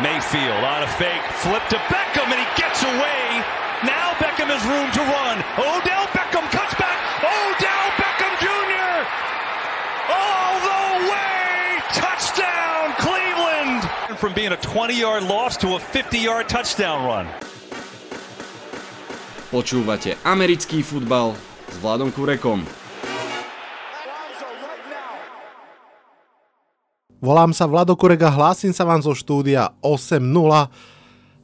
Mayfield on a fake, flip to Beckham, and he gets away. Now Beckham has room to run. Odell Beckham cuts back. Odell Beckham Jr. All the way. Touchdown, Cleveland. From being a 20-yard loss to a 50-yard touchdown run. Počúvate americký futbal s Vladom Kurekom. Volám sa Vlado Kurega, hlásim sa vám zo štúdia 8.0.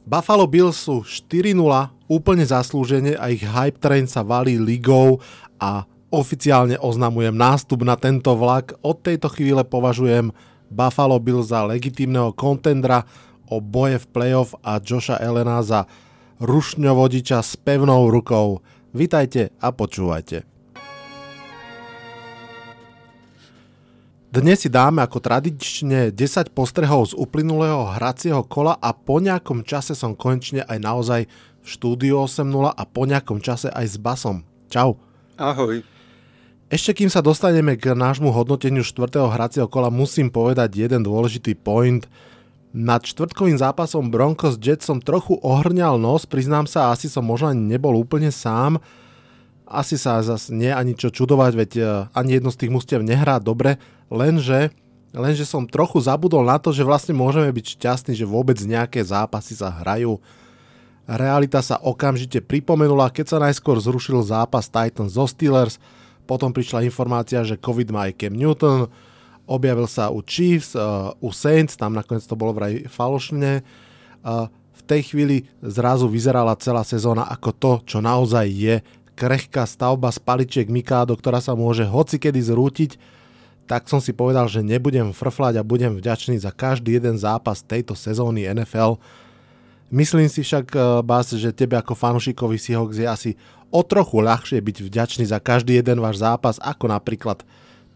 Buffalo Bills sú 4.0, úplne zaslúžene a ich hype train sa valí ligou a oficiálne oznamujem nástup na tento vlak. Od tejto chvíle považujem Buffalo Bills za legitímneho kontendra o boje v playoff a Josha Elena za rušňovodiča s pevnou rukou. Vitajte a počúvajte. Dnes si dáme ako tradične 10 postrehov z uplynulého hracieho kola a po nejakom čase som konečne aj naozaj v štúdiu 8.0 a po nejakom čase aj s Basom. Čau. Ahoj. Ešte kým sa dostaneme k nášmu hodnoteniu štvrtého hracieho kola, musím povedať jeden dôležitý point. Nad štvrtkovým zápasom Broncos Jets som trochu ohrňal nos, priznám sa, asi som možno ani nebol úplne sám. Asi sa zase nie ani čo čudovať, veď eh, ani jedno z tých mustiev nehrá dobre, lenže, lenže som trochu zabudol na to, že vlastne môžeme byť šťastní, že vôbec nejaké zápasy sa hrajú. Realita sa okamžite pripomenula, keď sa najskôr zrušil zápas Titans zo Steelers, potom prišla informácia, že COVID má aj Cam Newton, objavil sa u Chiefs, uh, u Saints, tam nakoniec to bolo vraj falošne. Uh, v tej chvíli zrazu vyzerala celá sezóna ako to, čo naozaj je krehká stavba z paličiek Mikádo, ktorá sa môže hocikedy zrútiť tak som si povedal, že nebudem frflať a budem vďačný za každý jeden zápas tejto sezóny NFL. Myslím si však, eh, Bas, že tebe ako fanúšikovi Seahawks je asi o trochu ľahšie byť vďačný za každý jeden váš zápas, ako napríklad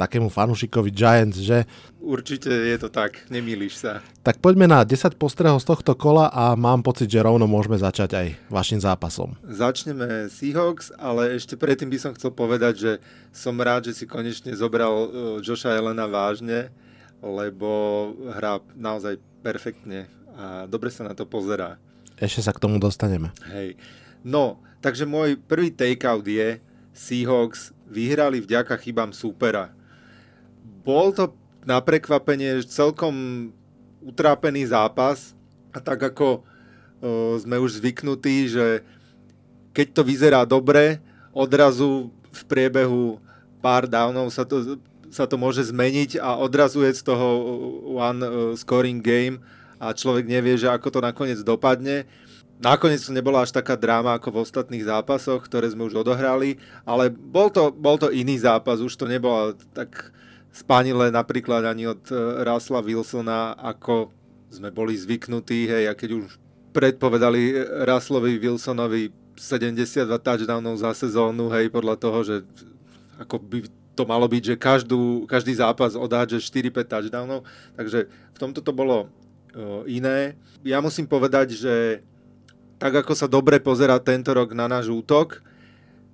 takému fanúšikovi Giants, že? Určite je to tak, nemýliš sa. Tak poďme na 10 postrehov z tohto kola a mám pocit, že rovno môžeme začať aj vašim zápasom. Začneme Seahawks, ale ešte predtým by som chcel povedať, že som rád, že si konečne zobral uh, Josha Elena vážne, lebo hrá naozaj perfektne a dobre sa na to pozerá. Ešte sa k tomu dostaneme. Hej. No, takže môj prvý takeout je Seahawks vyhrali vďaka chybám súpera bol to na prekvapenie celkom utrápený zápas a tak ako uh, sme už zvyknutí, že keď to vyzerá dobre, odrazu v priebehu pár downov sa to, sa to môže zmeniť a odrazu je z toho one uh, scoring game a človek nevie, že ako to nakoniec dopadne. Nakoniec to nebola až taká dráma ako v ostatných zápasoch, ktoré sme už odohrali, ale bol to, bol to iný zápas, už to nebolo tak spanile napríklad ani od e, Rasla Wilsona, ako sme boli zvyknutí, hej, a keď už predpovedali Raslovi Wilsonovi 72 touchdownov za sezónu, hej, podľa toho, že ako by to malo byť, že každú, každý zápas odhádže 4-5 touchdownov, takže v tomto to bolo e, iné. Ja musím povedať, že tak ako sa dobre pozera tento rok na náš útok,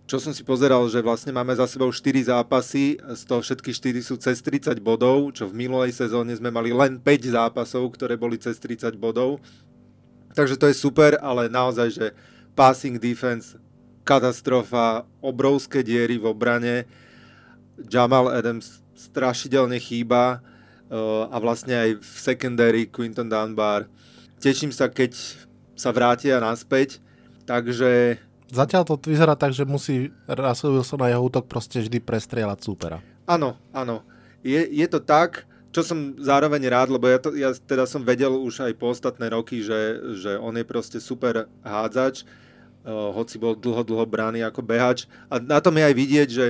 čo som si pozeral, že vlastne máme za sebou 4 zápasy, z toho všetky 4 sú cez 30 bodov, čo v minulej sezóne sme mali len 5 zápasov, ktoré boli cez 30 bodov. Takže to je super, ale naozaj, že passing defense, katastrofa, obrovské diery v obrane, Jamal Adams strašidelne chýba uh, a vlastne aj v secondary Quinton Dunbar. Teším sa, keď sa vrátia naspäť, takže Zatiaľ to vyzerá tak, že musí Russell Wilson a jeho útok proste vždy prestrieľať súpera. Áno, áno. Je, je to tak, čo som zároveň rád, lebo ja, to, ja teda som vedel už aj po ostatné roky, že, že on je proste super hádzač, uh, hoci bol dlho, dlho brány ako behač. A na tom je aj vidieť, že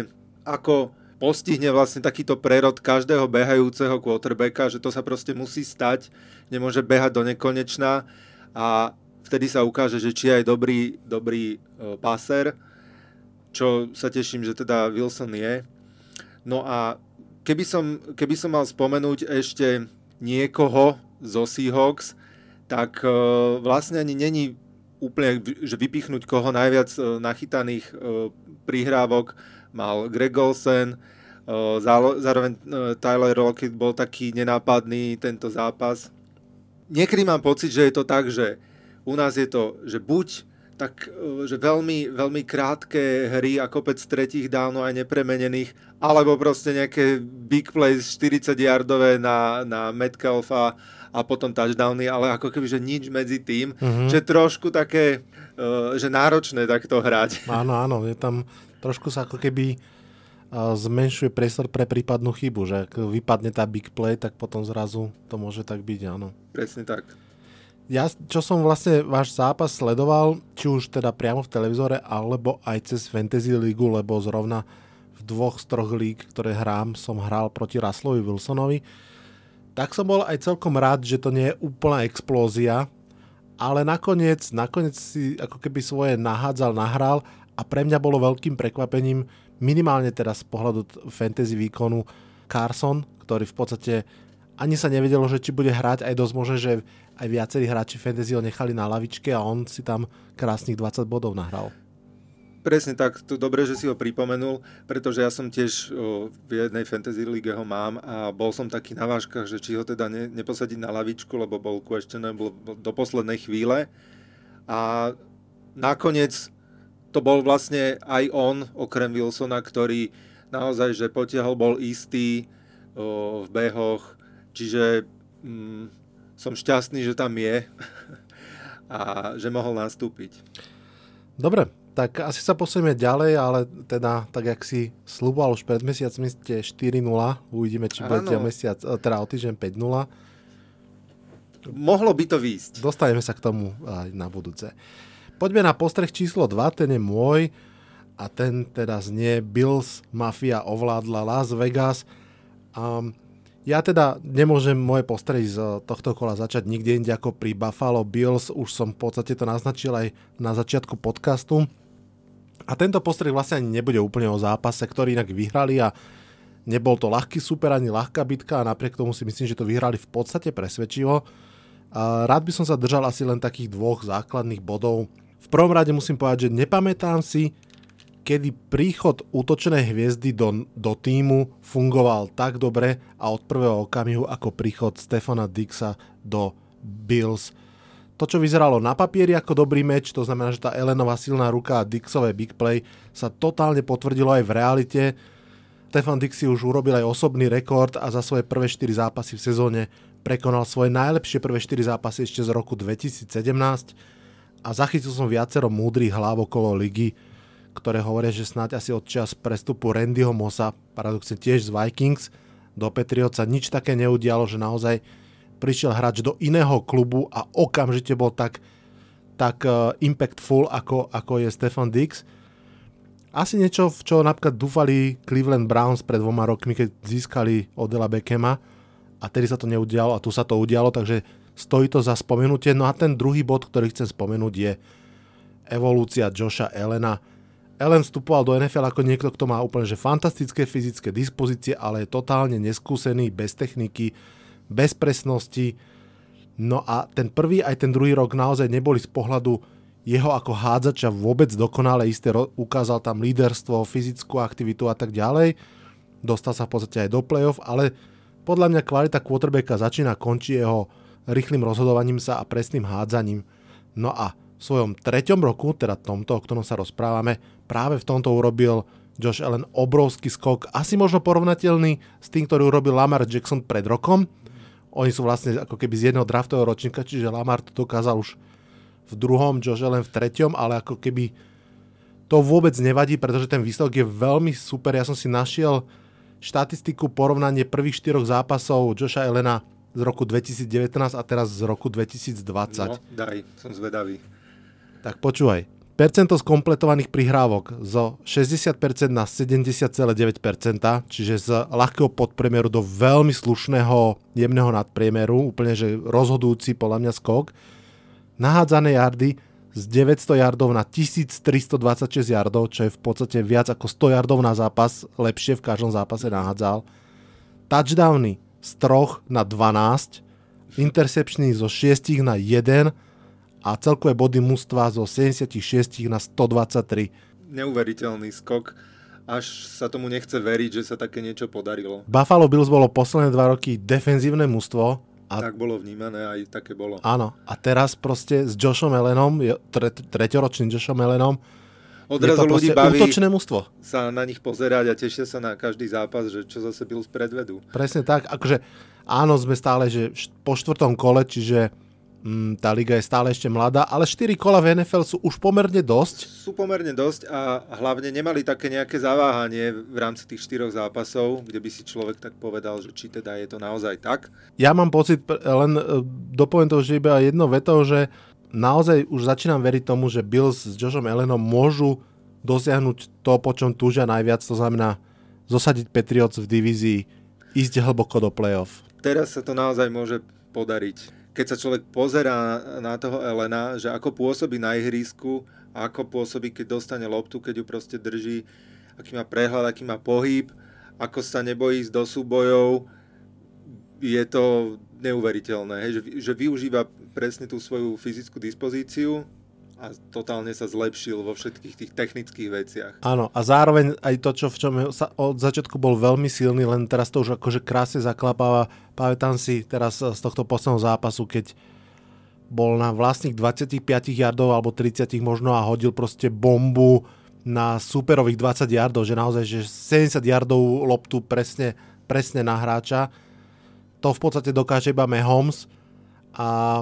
ako postihne vlastne takýto prerod každého behajúceho quarterbacka, že to sa proste musí stať, nemôže behať do nekonečna a vtedy sa ukáže, že či je aj dobrý, dobrý uh, paser, čo sa teším, že teda Wilson je. No a keby som, keby som mal spomenúť ešte niekoho zo Seahawks, tak uh, vlastne ani není úplne, že vypichnúť koho najviac uh, nachytaných prihrávok mal Greg Olsen, zároveň Tyler Lockett bol taký nenápadný tento zápas, niekedy mám pocit, že je to tak, že u nás je to, že buď tak, e, že veľmi, veľmi krátke hry a kopec tretích dávno aj nepremenených, alebo proste nejaké big plays 40 yardové na, na Metcalfa a potom touchdowny, ale ako keby, že nič medzi tým, mm-hmm. že trošku také, uh, že náročné takto hrať. Áno, áno, je tam, trošku sa ako keby uh, zmenšuje priestor pre prípadnú chybu, že ak vypadne tá big play, tak potom zrazu to môže tak byť, áno. Presne tak ja, čo som vlastne váš zápas sledoval, či už teda priamo v televízore, alebo aj cez Fantasy League, lebo zrovna v dvoch z troch líg, ktoré hrám, som hral proti Ruslovi Wilsonovi, tak som bol aj celkom rád, že to nie je úplná explózia, ale nakoniec, nakoniec si ako keby svoje nahádzal, nahral a pre mňa bolo veľkým prekvapením, minimálne teraz z pohľadu fantasy výkonu, Carson, ktorý v podstate ani sa nevedelo, že či bude hrať, aj dosť možné, že aj viacerí hráči fantasy ho nechali na lavičke a on si tam krásnych 20 bodov nahral. Presne tak, to dobre, že si ho pripomenul, pretože ja som tiež o, v jednej fantasy lige ho mám a bol som taký na vážkach, že či ho teda ne, neposadiť na lavičku, lebo bol questionable do poslednej chvíle. A nakoniec to bol vlastne aj on, okrem Wilsona, ktorý naozaj, že potiahol, bol istý o, v behoch, čiže mm, som šťastný, že tam je a že mohol nastúpiť. Dobre, tak asi sa posunieme ďalej, ale teda, tak jak si slúboval už pred mesiacmi, ste 4-0, uvidíme, či budete mesiac, e, teda o týždeň 5-0. Mohlo by to výjsť. Dostaneme sa k tomu aj na budúce. Poďme na postreh číslo 2, ten je môj a ten teda znie Bills Mafia ovládla Las Vegas. Um, ja teda nemôžem moje postredy z tohto kola začať nikde inde ako pri Buffalo Bills. Už som v podstate to naznačil aj na začiatku podcastu. A tento postreh vlastne ani nebude úplne o zápase, ktorý inak vyhrali a nebol to ľahký super ani ľahká bitka a napriek tomu si myslím, že to vyhrali v podstate presvedčivo. Rád by som sa držal asi len takých dvoch základných bodov. V prvom rade musím povedať, že nepamätám si, kedy príchod útočnej hviezdy do, do týmu fungoval tak dobre a od prvého okamihu ako príchod Stefana Dixa do Bills. To, čo vyzeralo na papieri ako dobrý meč, to znamená, že tá Elenová silná ruka a Dixové big play sa totálne potvrdilo aj v realite. Stefan Dix si už urobil aj osobný rekord a za svoje prvé 4 zápasy v sezóne prekonal svoje najlepšie prvé 4 zápasy ešte z roku 2017 a zachytil som viacero múdrych hlav okolo ligy, ktoré hovoria, že snáď asi od čas prestupu Randyho Mosa, paradoxne tiež z Vikings, do Patriots sa nič také neudialo, že naozaj prišiel hráč do iného klubu a okamžite bol tak, tak uh, impactful, ako, ako je Stefan Dix. Asi niečo, v čo napríklad dúfali Cleveland Browns pred dvoma rokmi, keď získali Odela Beckema a tedy sa to neudialo a tu sa to udialo, takže stojí to za spomenutie. No a ten druhý bod, ktorý chcem spomenúť je evolúcia Joša Elena Ellen vstupoval do NFL ako niekto, kto má úplne že fantastické fyzické dispozície, ale je totálne neskúsený, bez techniky, bez presnosti. No a ten prvý aj ten druhý rok naozaj neboli z pohľadu jeho ako hádzača vôbec dokonale isté. Ukázal tam líderstvo, fyzickú aktivitu a tak ďalej. Dostal sa v podstate aj do playoff, ale podľa mňa kvalita quarterbacka začína končí jeho rýchlým rozhodovaním sa a presným hádzaním. No a v svojom treťom roku, teda tomto, o ktorom sa rozprávame, práve v tomto urobil Josh Allen obrovský skok, asi možno porovnateľný s tým, ktorý urobil Lamar Jackson pred rokom. Oni sú vlastne ako keby z jedného draftového ročníka, čiže Lamar to dokázal už v druhom, Josh Allen v treťom, ale ako keby to vôbec nevadí, pretože ten výsledok je veľmi super. Ja som si našiel štatistiku porovnanie prvých štyroch zápasov Josha Elena z roku 2019 a teraz z roku 2020. No, daj, som zvedavý. Tak počúvaj. Percento skompletovaných prihrávok zo 60% na 70,9%, čiže z ľahkého podpriemeru do veľmi slušného jemného nadpriemeru, úplne že rozhodujúci podľa mňa skok. Nahádzané jardy z 900 yardov na 1326 yardov, čo je v podstate viac ako 100 yardov na zápas, lepšie v každom zápase nahádzal. Touchdowny z 3 na 12, intercepčný zo 6 na 1, a celkové body mužstva zo 76 na 123. Neuveriteľný skok. Až sa tomu nechce veriť, že sa také niečo podarilo. Buffalo Bills bolo posledné dva roky defenzívne mužstvo, A, tak bolo vnímané, aj také bolo. Áno. A teraz proste s Joshom Ellenom, tre, treťoročným Joshom Ellenom, Odrazu ľudí baví útočné mužstvo. sa na nich pozerať a tešia sa na každý zápas, že čo zase Bills predvedú. Presne tak. Akože áno, sme stále že po štvrtom kole, čiže tá liga je stále ešte mladá, ale 4 kola v NFL sú už pomerne dosť. Sú pomerne dosť a hlavne nemali také nejaké zaváhanie v rámci tých štyroch zápasov, kde by si človek tak povedal, že či teda je to naozaj tak. Ja mám pocit, len e, dopoviem to, že iba jedno veto, že naozaj už začínam veriť tomu, že Bills s Joshom Allenom môžu dosiahnuť to, po čom túžia najviac, to znamená zosadiť Patriots v divízii, ísť hlboko do playoff. Teraz sa to naozaj môže podariť keď sa človek pozerá na toho Elena, že ako pôsobí na ihrisku, ako pôsobí, keď dostane loptu, keď ju proste drží, aký má prehľad, aký má pohyb, ako sa nebojí ísť do súbojov, je to neuveriteľné, hej, že, že využíva presne tú svoju fyzickú dispozíciu a totálne sa zlepšil vo všetkých tých technických veciach. Áno, a zároveň aj to, čo v čom sa od začiatku bol veľmi silný, len teraz to už akože krásne zaklapáva. Pamätám si teraz z tohto posledného zápasu, keď bol na vlastných 25 yardov alebo 30 možno a hodil proste bombu na superových 20 yardov, že naozaj že 70 yardov loptu presne, presne na hráča. To v podstate dokáže iba Mahomes a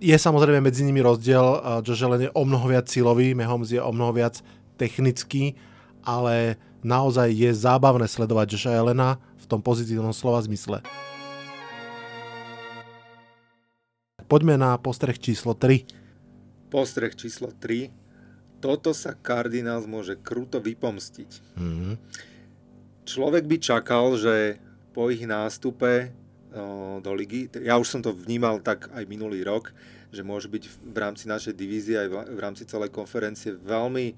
je samozrejme medzi nimi rozdiel. Josh Allen je o mnoho viac silový, Mahomes je o mnoho viac technický, ale naozaj je zábavné sledovať Josha Allena v tom pozitívnom slova zmysle. Poďme na postreh číslo 3. Postreh číslo 3. Toto sa Cardinals môže kruto vypomstiť. Mm-hmm. Človek by čakal, že po ich nástupe do ligy. Ja už som to vnímal tak aj minulý rok, že môže byť v rámci našej divízie aj v rámci celej konferencie veľmi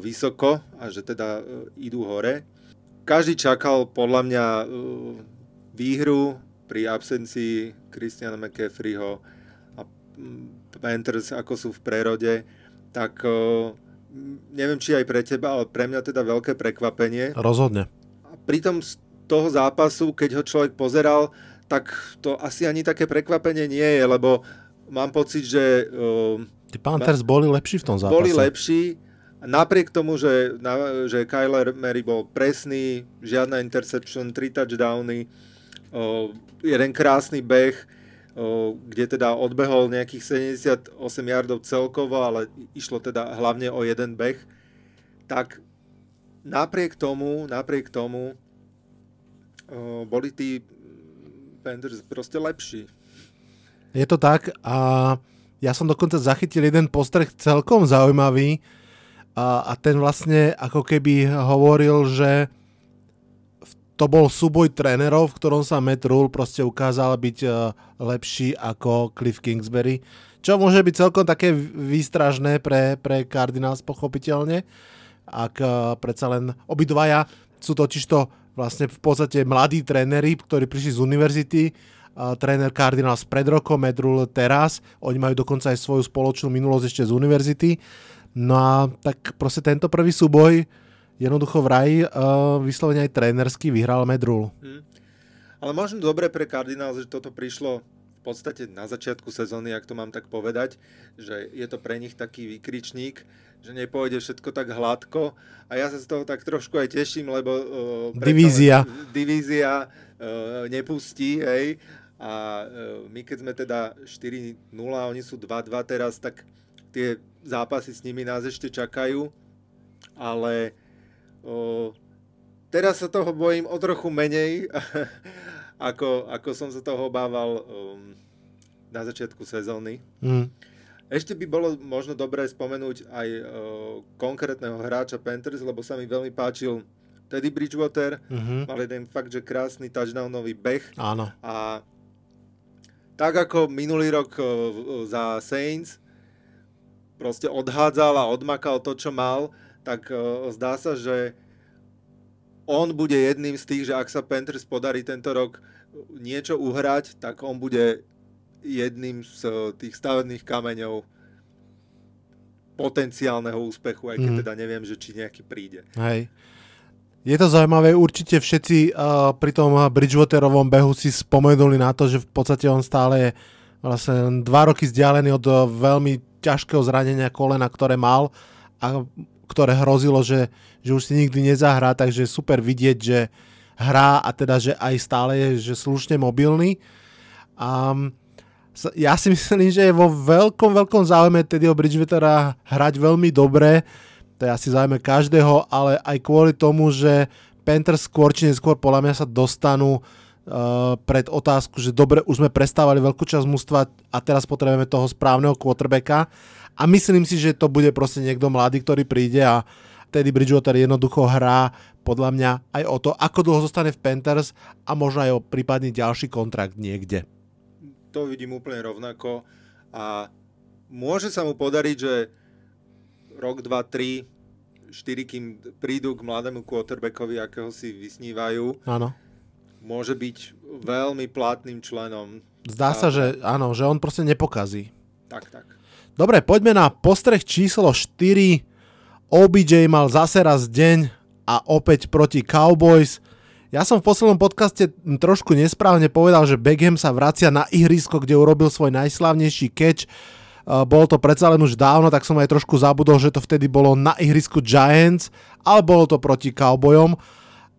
vysoko a že teda idú hore. Každý čakal podľa mňa výhru pri absencii Christiana McCaffreyho a Panthers ako sú v prerode, tak neviem, či aj pre teba, ale pre mňa teda veľké prekvapenie. Rozhodne. A pritom toho zápasu, keď ho človek pozeral, tak to asi ani také prekvapenie nie je, lebo mám pocit, že... Uh, Tí Panthers boli lepší v tom zápase. Boli lepší, napriek tomu, že, na, že Kyler Mary bol presný, žiadna interception, tri touchdowny, uh, jeden krásny beh, uh, kde teda odbehol nejakých 78 yardov celkovo, ale išlo teda hlavne o jeden beh, tak napriek tomu, napriek tomu boli tí Panthers proste lepší. Je to tak a ja som dokonca zachytil jeden postreh celkom zaujímavý a, a ten vlastne ako keby hovoril, že to bol súboj trénerov, v ktorom sa Matt Rule proste ukázal byť uh, lepší ako Cliff Kingsbury, čo môže byť celkom také výstražné pre, pre Cardinals pochopiteľne, ak predsa len obidvaja sú totižto vlastne v podstate mladí tréneri, ktorí prišli z univerzity, uh, tréner Cardinals pred rokom, Medrul teraz, oni majú dokonca aj svoju spoločnú minulosť ešte z univerzity. No a tak proste tento prvý súboj jednoducho vraj vyslovene aj trénersky vyhral Medrul. Hmm. Ale možno dobre pre Cardinals, že toto prišlo v podstate na začiatku sezóny, ak to mám tak povedať, že je to pre nich taký výkričník, že nepôjde všetko tak hladko a ja sa z toho tak trošku aj teším, lebo uh, divízia, divízia uh, nepustí, hej, a uh, my keď sme teda 4-0 a oni sú 2-2 teraz, tak tie zápasy s nimi nás ešte čakajú, ale uh, teraz sa toho bojím o trochu menej ako, ako som sa toho obával um, na začiatku sezóny. Mm. Ešte by bolo možno dobré spomenúť aj uh, konkrétneho hráča Panthers, lebo sa mi veľmi páčil Teddy Bridgewater, mm-hmm. mal jeden fakt, že krásny touchdownový beh. Áno. A tak ako minulý rok uh, za Saints proste odhádzal a odmakal to, čo mal, tak uh, zdá sa, že on bude jedným z tých, že ak sa Panthers podarí tento rok niečo uhrať, tak on bude jedným z tých stavebných kameňov potenciálneho úspechu, aj keď mm. teda neviem, že či nejaký príde. Hej. Je to zaujímavé, určite všetci uh, pri tom Bridgewaterovom behu si spomenuli na to, že v podstate on stále je vlastne dva roky vzdialený od uh, veľmi ťažkého zranenia kolena, ktoré mal a ktoré hrozilo, že, že už si nikdy nezahrá, takže super vidieť, že hrá a teda, že aj stále je že slušne mobilný. Um, ja si myslím, že je vo veľkom, veľkom záujme Teddyho Bridgewattera hrať veľmi dobre, to je asi záujme každého, ale aj kvôli tomu, že Panthers skôr či neskôr podľa mňa sa dostanú uh, pred otázku, že dobre, už sme prestávali veľkú časť mústva a teraz potrebujeme toho správneho quarterbacka a myslím si, že to bude proste niekto mladý, ktorý príde a Teddy Bridgewater jednoducho hrá podľa mňa aj o to, ako dlho zostane v Panthers a možno aj o prípadný ďalší kontrakt niekde. To vidím úplne rovnako a môže sa mu podariť, že rok, dva, tri, štyri, kým prídu k mladému quarterbackovi, akého si vysnívajú. Áno. Môže byť veľmi platným členom. Zdá sa, že áno, že on proste nepokazí. Tak, tak. Dobre, poďme na postreh číslo 4. OBJ mal zase raz deň a opäť proti Cowboys. Ja som v poslednom podcaste trošku nesprávne povedal, že Beckham sa vracia na ihrisko, kde urobil svoj najslavnejší catch. Bolo to predsa len už dávno, tak som aj trošku zabudol, že to vtedy bolo na ihrisku Giants, ale bolo to proti Cowboyom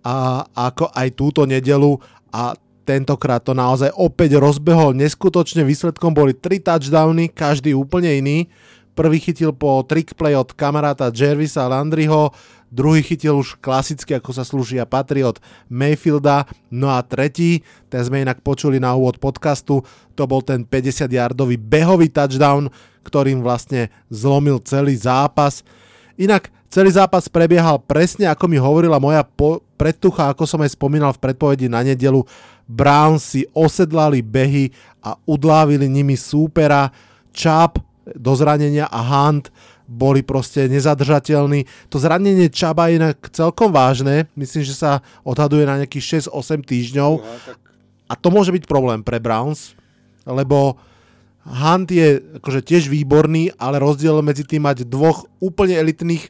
a ako aj túto nedelu. A tentokrát to naozaj opäť rozbehol. Neskutočne, výsledkom boli 3 touchdowny, každý úplne iný. Prvý chytil po trick play od kamaráta Jervisa Landryho, druhý chytil už klasicky, ako sa slúži a patrí od Mayfielda, no a tretí, ten sme inak počuli na úvod podcastu, to bol ten 50-yardový behový touchdown, ktorým vlastne zlomil celý zápas. Inak celý zápas prebiehal presne ako mi hovorila moja po- predtucha, ako som aj spomínal v predpovedi na nedelu. Browns si osedlali behy a udlávili nimi súpera. Chap do zranenia a Hunt boli proste nezadržateľní. To zranenie Čaba je inak celkom vážne, myslím, že sa odhaduje na nejakých 6-8 týždňov a to môže byť problém pre Browns, lebo Hunt je akože tiež výborný, ale rozdiel medzi tým mať dvoch úplne elitných e,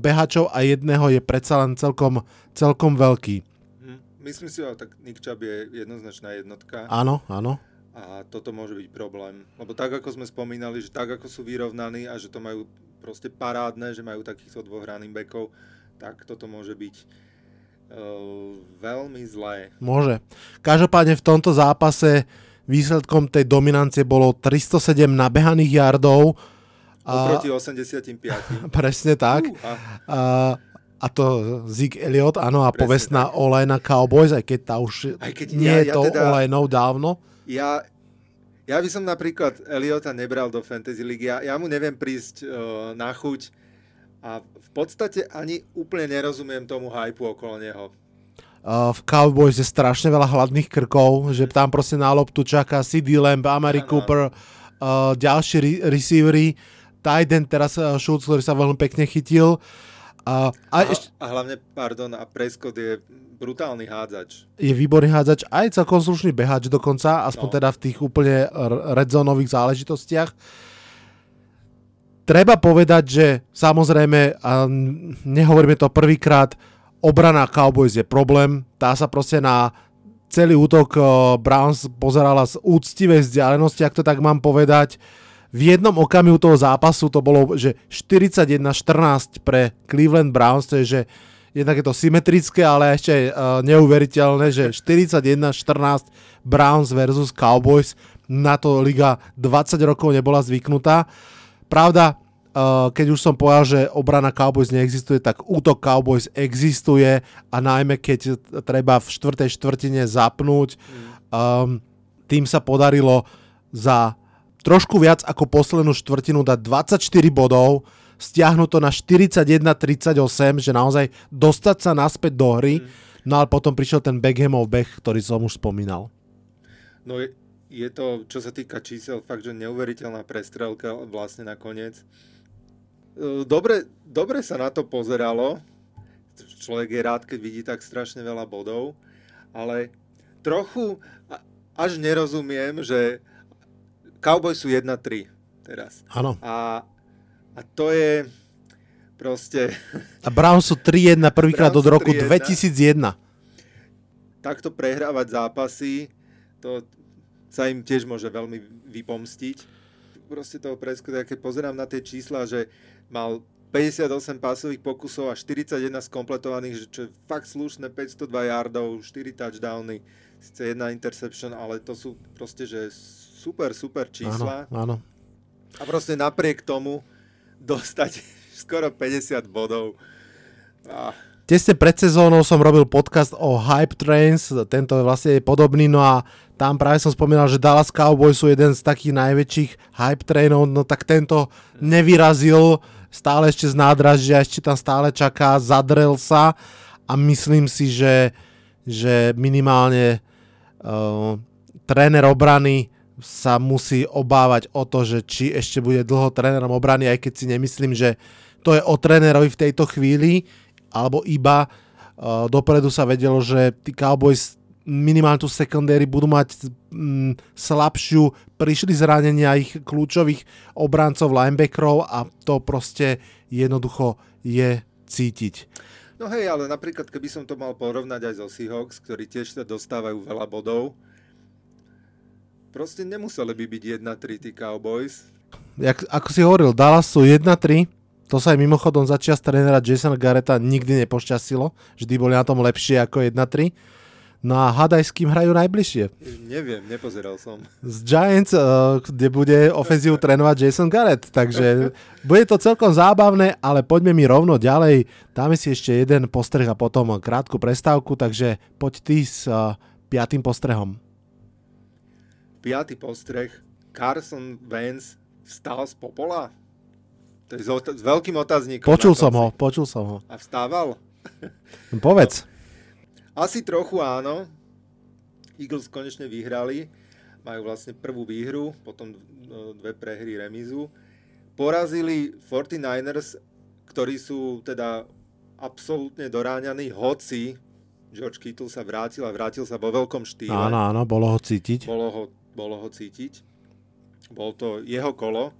behačov a jedného je predsa len celkom, celkom veľký. Hm, myslím si, že tak Nick Chubb je jednoznačná jednotka. Áno, áno. A toto môže byť problém. Lebo tak, ako sme spomínali, že tak, ako sú vyrovnaní a že to majú proste parádne, že majú takýchto dvoch running backov, tak toto môže byť uh, veľmi zlé. Môže. Každopádne v tomto zápase výsledkom tej dominancie bolo 307 nabehaných yardov. Oproti 85. Presne tak. Uh, a, a to Zig Elliot, áno, a povestná Olejna Cowboys, aj keď tá už aj keď nie ja, je to ja teda, Olejnou dávno. Ja, ja by som napríklad Eliota nebral do Fantasy League. Ja, ja mu neviem prísť uh, na chuť a v podstate ani úplne nerozumiem tomu hypu okolo neho. Uh, v Cowboys je strašne veľa hladných krkov, že tam proste na loptu čaká CD Lamb, Amari ano. Cooper, uh, ďalší re- receivery, Tyden teraz uh, Schultz, ktorý sa veľmi pekne chytil. Uh, a, a, ešte... a hlavne, pardon, a Prescott je brutálny hádzač. Je výborný hádzač, aj celkom slušný behač dokonca, aspoň no. teda v tých úplne redzónových záležitostiach. Treba povedať, že samozrejme, a nehovoríme to prvýkrát, obrana Cowboys je problém. Tá sa proste na celý útok Browns pozerala z úctivej vzdialenosti, ak to tak mám povedať. V jednom okamihu toho zápasu to bolo, že 41-14 pre Cleveland Browns, to je, že jednak je to symetrické, ale ešte uh, neuveriteľné, že 41-14 Browns versus Cowboys, na to liga 20 rokov nebola zvyknutá. Pravda, uh, keď už som povedal, že obrana Cowboys neexistuje, tak útok Cowboys existuje a najmä keď treba v štvrtej štvrtine zapnúť. Um, tým sa podarilo za trošku viac ako poslednú štvrtinu dať 24 bodov, stiahnuť to na 41-38, že naozaj dostať sa naspäť do hry, no ale potom prišiel ten Beckhamov beh, ktorý som už spomínal. No je, je to, čo sa týka čísel, fakt, že neuveriteľná prestrelka vlastne nakoniec. E, dobre, dobre sa na to pozeralo. Človek je rád, keď vidí tak strašne veľa bodov, ale trochu až nerozumiem, že Cowboys sú 1-3 teraz. Áno. A a to je Proste A Browns sú 3-1 prvýkrát od roku 3-1. 2001. takto prehrávať zápasy, to sa im tiež môže veľmi vypomstiť. Proste toho preskudia, keď pozerám na tie čísla, že mal 58 pásových pokusov a 41 skompletovaných, že čo je fakt slušné, 502 yardov, 4 touchdowny, síce jedna interception, ale to sú proste, že super, super čísla. Áno, áno. A proste napriek tomu dostať skoro 50 bodov. A Tesne pred sezónou som robil podcast o Hype Trains, tento je vlastne podobný, no a tam práve som spomínal, že Dallas Cowboys sú jeden z takých najväčších hype trainov, no tak tento nevyrazil, stále ešte z nádražia, ešte tam stále čaká, zadrel sa a myslím si, že, že minimálne uh, tréner obrany sa musí obávať o to, že či ešte bude dlho trénerom obrany, aj keď si nemyslím, že to je o trénerovi v tejto chvíli, alebo iba uh, dopredu sa vedelo, že tí Cowboys minimálne tú secondary budú mať mm, slabšiu, prišli zranenia ich kľúčových obrancov, linebackerov a to proste jednoducho je cítiť. No hej, ale napríklad keby som to mal porovnať aj so Seahawks, ktorí tiež sa dostávajú veľa bodov, proste nemuseli by byť 1-3 tí Cowboys. Jak, ako si hovoril, Dallas sú 1-3, to sa aj mimochodom začias trénera Jasona Garretta nikdy nepošťastilo, vždy boli na tom lepšie ako 1-3. No a hádaj, s kým hrajú najbližšie. Neviem, nepozeral som. Z Giants, uh, kde bude ofenzívu trénovať Jason Garrett. Takže bude to celkom zábavné, ale poďme mi rovno ďalej. Dáme si ešte jeden postreh a potom krátku prestávku, takže poď ty s uh, piatým postrehom. Piatý postreh. Carson Wentz vstal z popola? To je s, veľkým otáznikom. Počul som ho, počul som ho. A vstával? No, povedz. Asi trochu áno. Eagles konečne vyhrali. Majú vlastne prvú výhru, potom no, dve prehry remizu. Porazili 49ers, ktorí sú teda absolútne doráňaní, hoci George Kittle sa vrátil a vrátil sa vo veľkom štýle. Áno, áno, bolo ho cítiť. Bolo ho, bolo ho cítiť. Bol to jeho kolo.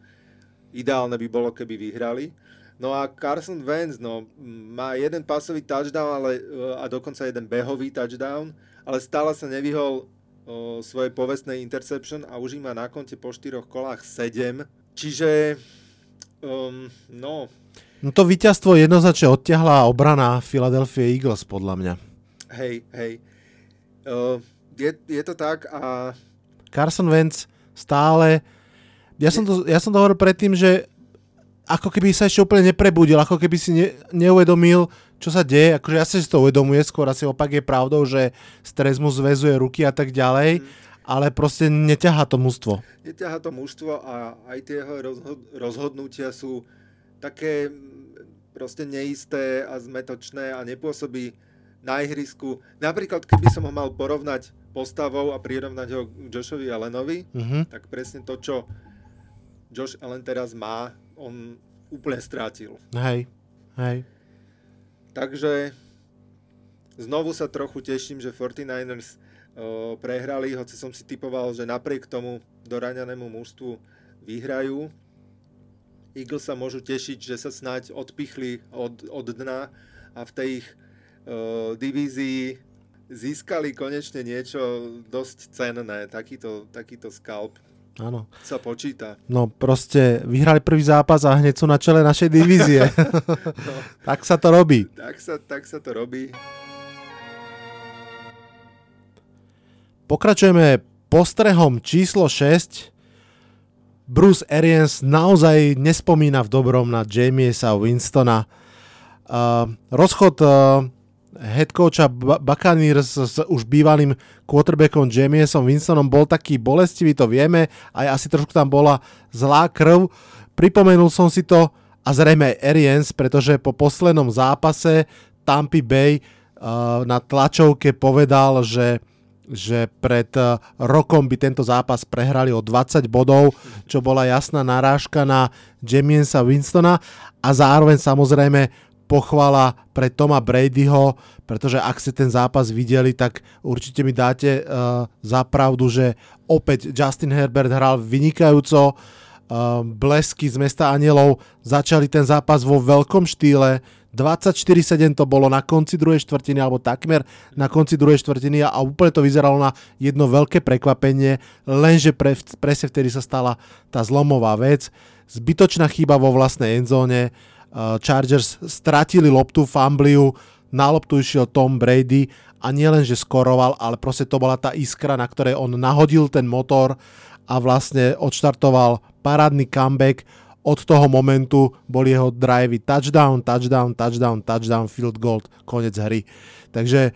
Ideálne by bolo, keby vyhrali. No a Carson Wentz no, má jeden pasový touchdown ale, a dokonca jeden behový touchdown, ale stále sa nevyhol o, svojej povestnej interception a už má na konte po štyroch kolách 7. Čiže, um, no, No to víťazstvo jednoznačne odtiahla obrana Philadelphia Eagles, podľa mňa. hej, hej. Uh, je, je to tak a Carson Wentz stále... Ja som to, ja som to hovoril predtým, že ako keby sa ešte úplne neprebudil, ako keby si ne, neuvedomil, čo sa deje. Akože ja si to uvedomuje, skôr asi opak je pravdou, že stres mu zväzuje ruky a tak ďalej, ale proste neťahá to mužstvo. neťaha to mužstvo a aj tie jeho rozhod- rozhodnutia sú také mm, proste neisté a zmetočné a nepôsobí na ihrisku. Napríklad, keby som ho mal porovnať postavou a prirovnať ho k Joshovi Allenovi, Mhm. tak presne to, čo Josh Allen teraz má, on úplne strátil. Hej, hej. Takže znovu sa trochu teším, že 49ers o, prehrali, hoci som si typoval, že napriek tomu doraňanému mužstvu vyhrajú. Eagles sa môžu tešiť, že sa snáď odpichli od, od dna a v tej ich o, divízii získali konečne niečo dosť cenné. Takýto, takýto skalp Áno. sa počíta. No proste vyhrali prvý zápas a hneď sú na čele našej divízie. tak sa to robí. Tak sa, tak sa to robí. Pokračujeme postrehom číslo 6. Bruce Arians naozaj nespomína v dobrom na Jamiesa Winstona. Uh, rozchod uh, head coacha Buccaneers s už bývalým quarterbackom Jamiesom Winstonom bol taký bolestivý, to vieme, aj asi trošku tam bola zlá krv. Pripomenul som si to a zrejme aj Arians, pretože po poslednom zápase Tampa Bay uh, na tlačovke povedal, že že pred uh, rokom by tento zápas prehrali o 20 bodov, čo bola jasná narážka na Jamiesa Winstona a zároveň samozrejme pochvala pre Toma Bradyho, pretože ak ste ten zápas videli, tak určite mi dáte uh, za pravdu, že opäť Justin Herbert hral vynikajúco, blesky z mesta Anielov začali ten zápas vo veľkom štýle, 24-7 to bolo na konci druhej štvrtiny, alebo takmer na konci druhej štvrtiny a úplne to vyzeralo na jedno veľké prekvapenie, lenže pre, presne vtedy sa stala tá zlomová vec. Zbytočná chyba vo vlastnej endzóne, Chargers stratili loptu, fambliu, na loptu išiel Tom Brady a nielen, že skoroval, ale proste to bola tá iskra, na ktorej on nahodil ten motor a vlastne odštartoval parádny comeback od toho momentu boli jeho drivey touchdown, touchdown, touchdown, touchdown, field goal, konec hry. Takže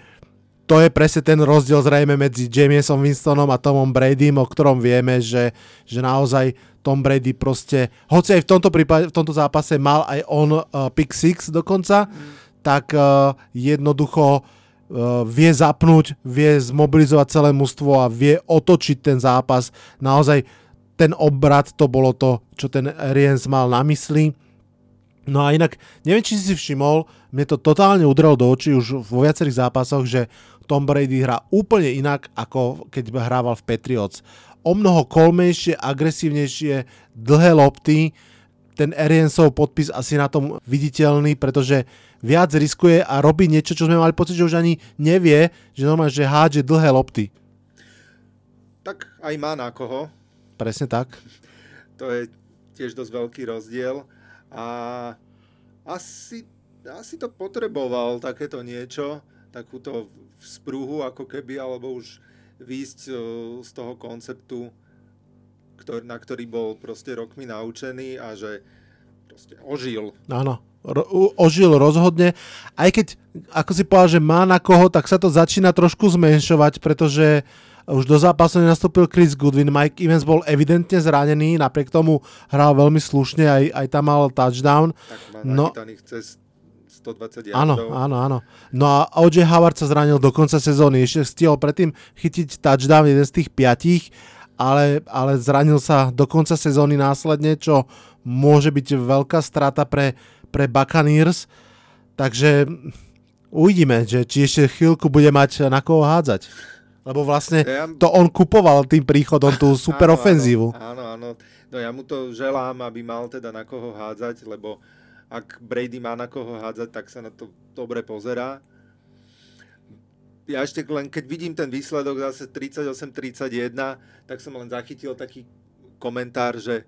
to je presne ten rozdiel zrejme medzi Jamiesom Winstonom a Tomom Bradym, o ktorom vieme, že, že naozaj Tom Brady proste, hoci aj v tomto, prípade, v tomto zápase mal aj on uh, pick six dokonca, mm. tak uh, jednoducho uh, vie zapnúť, vie zmobilizovať celé mužstvo a vie otočiť ten zápas. Naozaj ten obrad to bolo to, čo ten Riens mal na mysli. No a inak, neviem, či si všimol, mne to totálne udrelo do očí už vo viacerých zápasoch, že Tom Brady hrá úplne inak, ako keď hrával v Patriots. O mnoho kolmejšie, agresívnejšie, dlhé lopty. Ten Ariansov podpis asi na tom viditeľný, pretože viac riskuje a robí niečo, čo sme mali pocit, že už ani nevie, že normálne, že hádže dlhé lopty. Tak aj má na koho Presne tak. To je tiež dosť veľký rozdiel a asi, asi to potreboval takéto niečo, takúto sprúhu ako keby, alebo už výjsť e, z toho konceptu, ktorý, na ktorý bol proste rokmi naučený a že proste ožil. Áno, ro- ožil rozhodne. Aj keď, ako si povedal, že má na koho, tak sa to začína trošku zmenšovať, pretože už do zápasu nenastúpil Chris Goodwin, Mike Evans bol evidentne zranený, napriek tomu hral veľmi slušne, aj, aj tam mal touchdown. Tak má no, cez 120 Áno, áno, áno. No a O.J. Howard sa zranil do konca sezóny, ešte stihol predtým chytiť touchdown, jeden z tých piatich, ale, ale zranil sa do konca sezóny následne, čo môže byť veľká strata pre, pre Buccaneers. Takže uvidíme, že či ešte chvíľku bude mať na koho hádzať. Lebo vlastne to on kupoval tým príchodom tú super áno, ofenzívu. Áno, áno. No ja mu to želám, aby mal teda na koho hádzať, lebo ak Brady má na koho hádzať, tak sa na to dobre pozerá. Ja ešte len keď vidím ten výsledok zase 38-31, tak som len zachytil taký komentár, že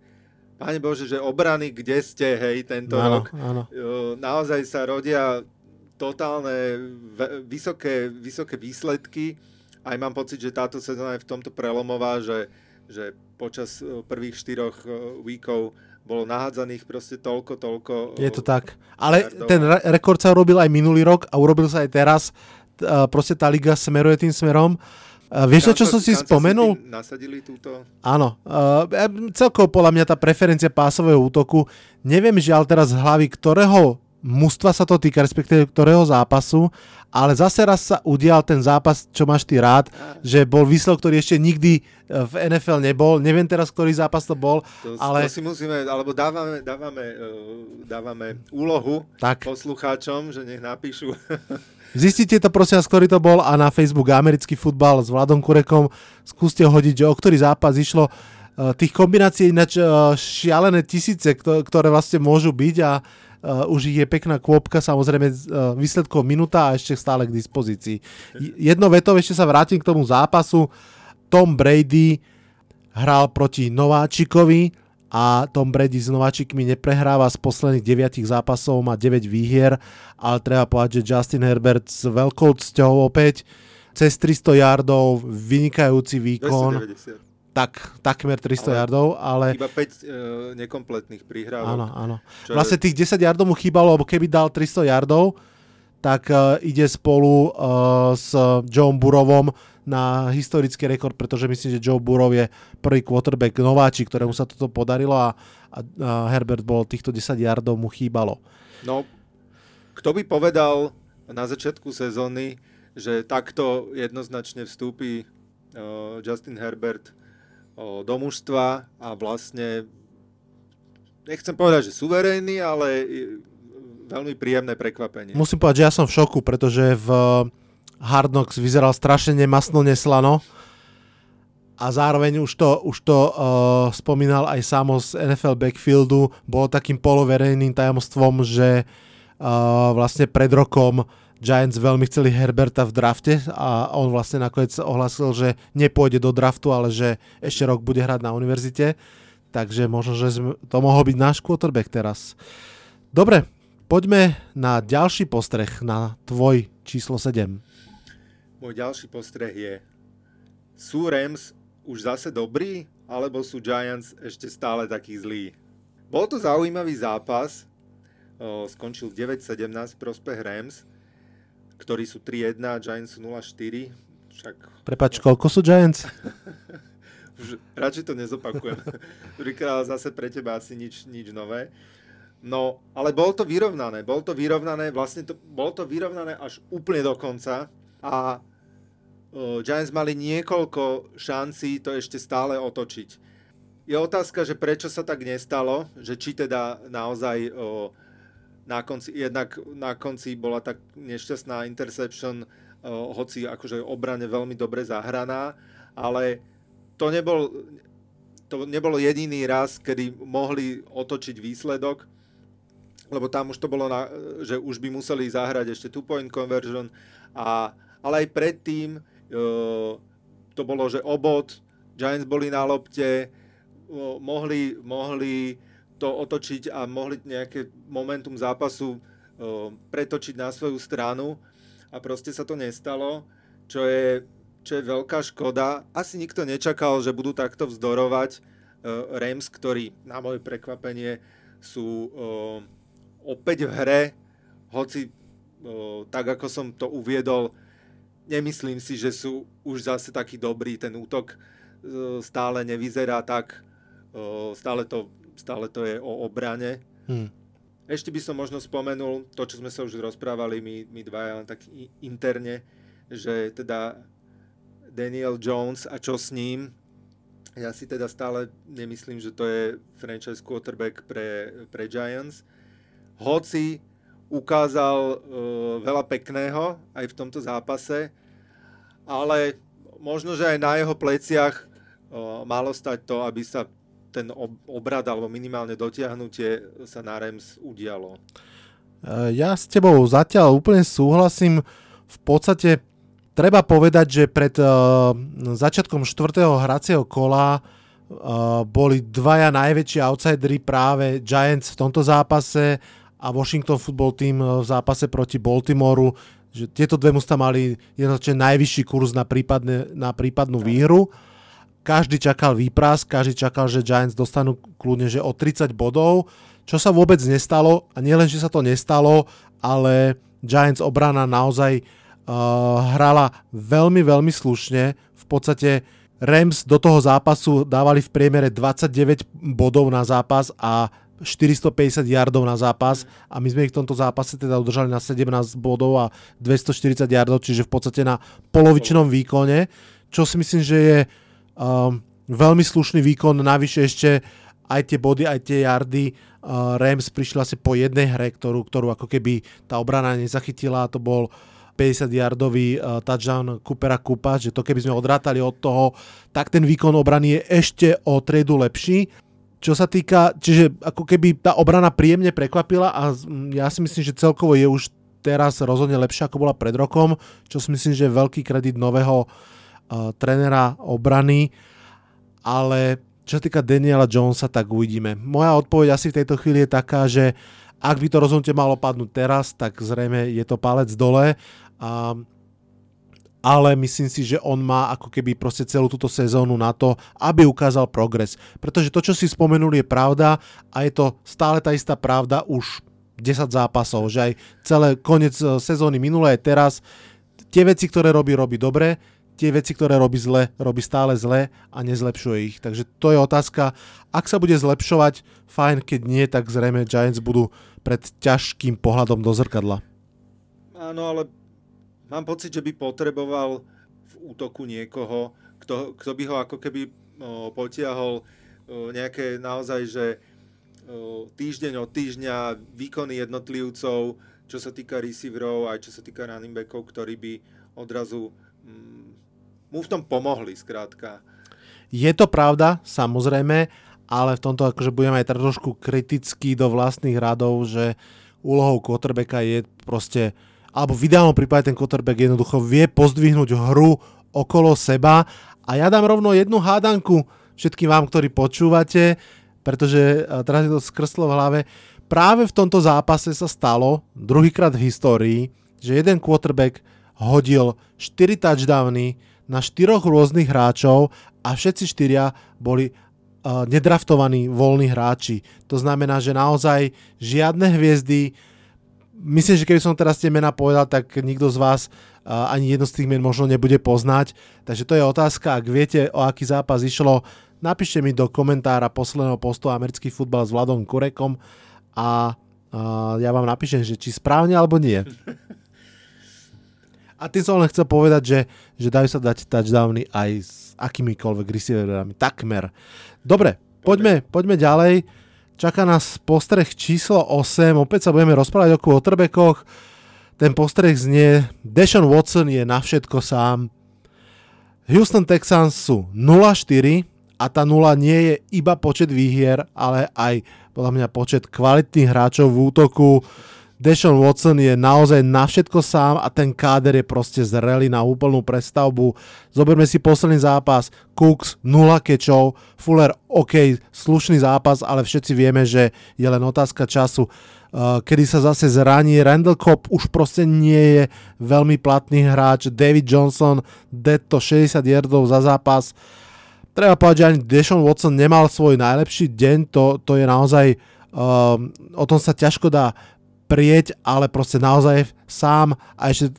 Pane Bože, že obrany, kde ste, hej, tento áno, rok. Áno. Naozaj sa rodia totálne vysoké, vysoké výsledky aj mám pocit, že táto sezóna je v tomto prelomová, že, že počas e, prvých štyroch e, weekov bolo nahádzaných proste toľko, toľko. Je to tak. Ale miliardov. ten re- rekord sa urobil aj minulý rok a urobil sa aj teraz. Proste tá liga smeruje tým smerom. Uh, vieš, na čo som si spomenul? Nasadili túto? Áno. Uh, celkovo podľa mňa tá preferencia pásového útoku, neviem žiaľ teraz z hlavy, ktorého mužstva sa to týka, respektíve ktorého zápasu, ale zase raz sa udial ten zápas, čo máš ty rád, že bol výsledok, ktorý ešte nikdy e, v NFL nebol. Neviem teraz, ktorý zápas to bol, to, ale... To si musíme, alebo dávame, dávame, e, dávame úlohu tak. poslucháčom, že nech napíšu. Zistite to prosím vás, ktorý to bol a na Facebook Americký futbal s Vladom Kurekom skúste hodiť, že o ktorý zápas išlo. E, tých kombinácií ináč šialené tisíce, ktoré vlastne môžu byť a Uh, už je pekná kôpka, samozrejme uh, výsledkov minúta a ešte stále k dispozícii. Jedno veto, ešte sa vrátim k tomu zápasu. Tom Brady hral proti Nováčikovi a Tom Brady s Nováčikmi neprehráva z posledných 9 zápasov, má 9 výhier, ale treba povedať, že Justin Herbert s veľkou cťou opäť cez 300 yardov, vynikajúci výkon. 290 tak, takmer 300 ale yardov, ale... Iba 5 uh, e, nekompletných prihrávok. Áno, áno. Vlastne tých 10 yardov mu chýbalo, lebo keby dal 300 yardov, tak uh, ide spolu uh, s Joe Burovom na historický rekord, pretože myslím, že Joe Burov je prvý quarterback nováči, ktorému sa toto podarilo a, a, a Herbert bol týchto 10 yardov mu chýbalo. No, kto by povedal na začiatku sezóny, že takto jednoznačne vstúpi uh, Justin Herbert do mužstva a vlastne nechcem povedať, že suverénny, ale veľmi príjemné prekvapenie. Musím povedať, že ja som v šoku, pretože v Hard Knocks vyzeral strašne nemasno neslano a zároveň už to, už to uh, spomínal aj samo z NFL backfieldu, bolo takým poloverejným tajomstvom, že uh, vlastne pred rokom Giants veľmi chceli Herberta v drafte a on vlastne nakoniec ohlasil, že nepôjde do draftu, ale že ešte rok bude hrať na univerzite. Takže možno, že to mohol byť náš quarterback teraz. Dobre, poďme na ďalší postreh, na tvoj číslo 7. Môj ďalší postreh je, sú Rams už zase dobrí, alebo sú Giants ešte stále takí zlí? Bol to zaujímavý zápas, skončil 9-17 prospech Rams, ktorí sú 3-1, Giants sú 0-4. Však... Prepač, koľko sú Giants? Už radšej to nezopakujem. Druhýkrát zase pre teba asi nič, nič nové. No, ale bolo to vyrovnané. Bolo to vyrovnané, vlastne to, bolo to vyrovnané až úplne do konca. A uh, Giants mali niekoľko šancí to ešte stále otočiť. Je otázka, že prečo sa tak nestalo, že či teda naozaj uh, na konci, jednak na konci bola tak nešťastná interception, uh, hoci akože obrane veľmi dobre zahraná, ale to nebol, to nebolo jediný raz, kedy mohli otočiť výsledok, lebo tam už to bolo, na, že už by museli zahrať ešte two-point conversion, a, ale aj predtým uh, to bolo, že obod, Giants boli na lopte, uh, mohli, mohli to otočiť a mohli nejaké momentum zápasu pretočiť na svoju stranu. A proste sa to nestalo, čo je, čo je veľká škoda. Asi nikto nečakal, že budú takto vzdorovať Rams, ktorí na moje prekvapenie sú opäť v hre, hoci tak ako som to uviedol, nemyslím si, že sú už zase taký dobrý, ten útok stále nevyzerá tak, stále to stále to je o obrane. Hmm. Ešte by som možno spomenul to, čo sme sa už rozprávali my, my dvaja len tak interne, že teda Daniel Jones a čo s ním, ja si teda stále nemyslím, že to je franchise quarterback pre, pre Giants. Hoci ukázal uh, veľa pekného aj v tomto zápase, ale možno, že aj na jeho pleciach uh, malo stať to, aby sa ten obrad alebo minimálne dotiahnutie sa na Rams udialo? E, ja s tebou zatiaľ úplne súhlasím. V podstate treba povedať, že pred uh, začiatkom štvrtého hracieho kola uh, boli dvaja najväčší outsidery práve Giants v tomto zápase a Washington Football Team v zápase proti Baltimoru, že tieto dve musta mali jednoznačne najvyšší kurz na, prípadne, na prípadnú výhru. Uh, každý čakal výpras, každý čakal, že Giants dostanú kľudne že o 30 bodov, čo sa vôbec nestalo a nielen, že sa to nestalo, ale Giants obrana naozaj uh, hrala veľmi, veľmi slušne. V podstate Rams do toho zápasu dávali v priemere 29 bodov na zápas a 450 yardov na zápas a my sme ich v tomto zápase teda udržali na 17 bodov a 240 yardov, čiže v podstate na polovičnom výkone, čo si myslím, že je Um, veľmi slušný výkon, navyše ešte aj tie body, aj tie yardy. Uh, Rams prišli asi po jednej hre, ktorú, ktorú ako keby tá obrana nezachytila. To bol 50-yardový uh, touchdown Coopera Kupa, že to keby sme odrátali od toho, tak ten výkon obrany je ešte o tredu lepší. Čo sa týka, čiže ako keby tá obrana príjemne prekvapila a ja si myslím, že celkovo je už teraz rozhodne lepšia ako bola pred rokom, čo si myslím, že je veľký kredit nového trenera obrany, ale čo sa týka Daniela Jonesa, tak uvidíme. Moja odpoveď asi v tejto chvíli je taká, že ak by to rozhodnutie malo padnúť teraz, tak zrejme je to palec dole. A, ale myslím si, že on má ako keby proste celú túto sezónu na to, aby ukázal progres. Pretože to, čo si spomenul, je pravda a je to stále tá istá pravda už 10 zápasov, že aj celé koniec e, sezóny minulé aj teraz tie veci, ktoré robí, robí dobre, tie veci, ktoré robí zle, robí stále zle a nezlepšuje ich. Takže to je otázka. Ak sa bude zlepšovať, fajn, keď nie, tak zrejme Giants budú pred ťažkým pohľadom do zrkadla. Áno, ale mám pocit, že by potreboval v útoku niekoho, kto, kto by ho ako keby o, potiahol o, nejaké naozaj, že o, týždeň od týždňa výkony jednotlivcov, čo sa týka receiverov, aj čo sa týka running backov, ktorí by odrazu mm, mu v tom pomohli, skrátka. Je to pravda, samozrejme, ale v tomto akože budeme aj trošku kritický do vlastných radov, že úlohou quarterbacka je proste, alebo v ideálnom prípade ten quarterback jednoducho vie pozdvihnúť hru okolo seba a ja dám rovno jednu hádanku všetkým vám, ktorí počúvate, pretože teraz je to skrslo v hlave. Práve v tomto zápase sa stalo druhýkrát v histórii, že jeden quarterback hodil 4 touchdowny na štyroch rôznych hráčov a všetci štyria boli uh, nedraftovaní voľní hráči. To znamená, že naozaj žiadne hviezdy, myslím, že keby som teraz tie mená povedal, tak nikto z vás uh, ani jedno z tých men možno nebude poznať. Takže to je otázka, ak viete, o aký zápas išlo, napíšte mi do komentára posledného postu americký futbal s Vladom Kurekom a uh, ja vám napíšem, že či správne alebo nie. A tým som len chcel povedať, že, že dajú sa dať touchdowny aj s akýmikoľvek receiverami. Takmer. Dobre, poďme, poďme ďalej. Čaká nás postreh číslo 8. Opäť sa budeme rozprávať o quarterbackoch. Ten postreh znie Deshaun Watson je na všetko sám. Houston Texans sú 0-4 a tá 0 nie je iba počet výhier, ale aj podľa mňa počet kvalitných hráčov v útoku. Deshaun Watson je naozaj na všetko sám a ten káder je proste zrelý na úplnú prestavbu. Zoberme si posledný zápas. Cooks 0 kečov, Fuller OK, slušný zápas, ale všetci vieme, že je len otázka času uh, kedy sa zase zraní. Randall Cobb už proste nie je veľmi platný hráč. David Johnson, to 60 yardov za zápas. Treba povedať, že ani Deshaun Watson nemal svoj najlepší deň, to, to je naozaj, uh, o tom sa ťažko dá prieť, ale proste naozaj sám a ešte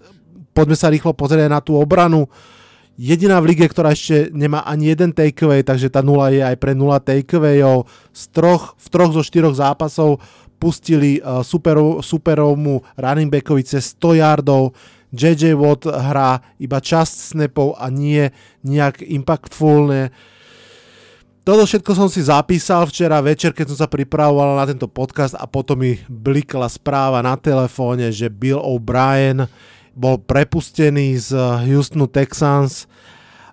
poďme sa rýchlo pozrieť na tú obranu. Jediná v lige, ktorá ešte nemá ani jeden takeaway, takže tá nula je aj pre nula takeawayov. Z troch, v troch zo štyroch zápasov pustili uh, superov, superovmu running backovi cez 100 yardov. JJ Watt hrá iba časť snapov a nie nejak impactfulne. Toto všetko som si zapísal včera večer, keď som sa pripravoval na tento podcast a potom mi blikla správa na telefóne, že Bill O'Brien bol prepustený z Houstonu Texans.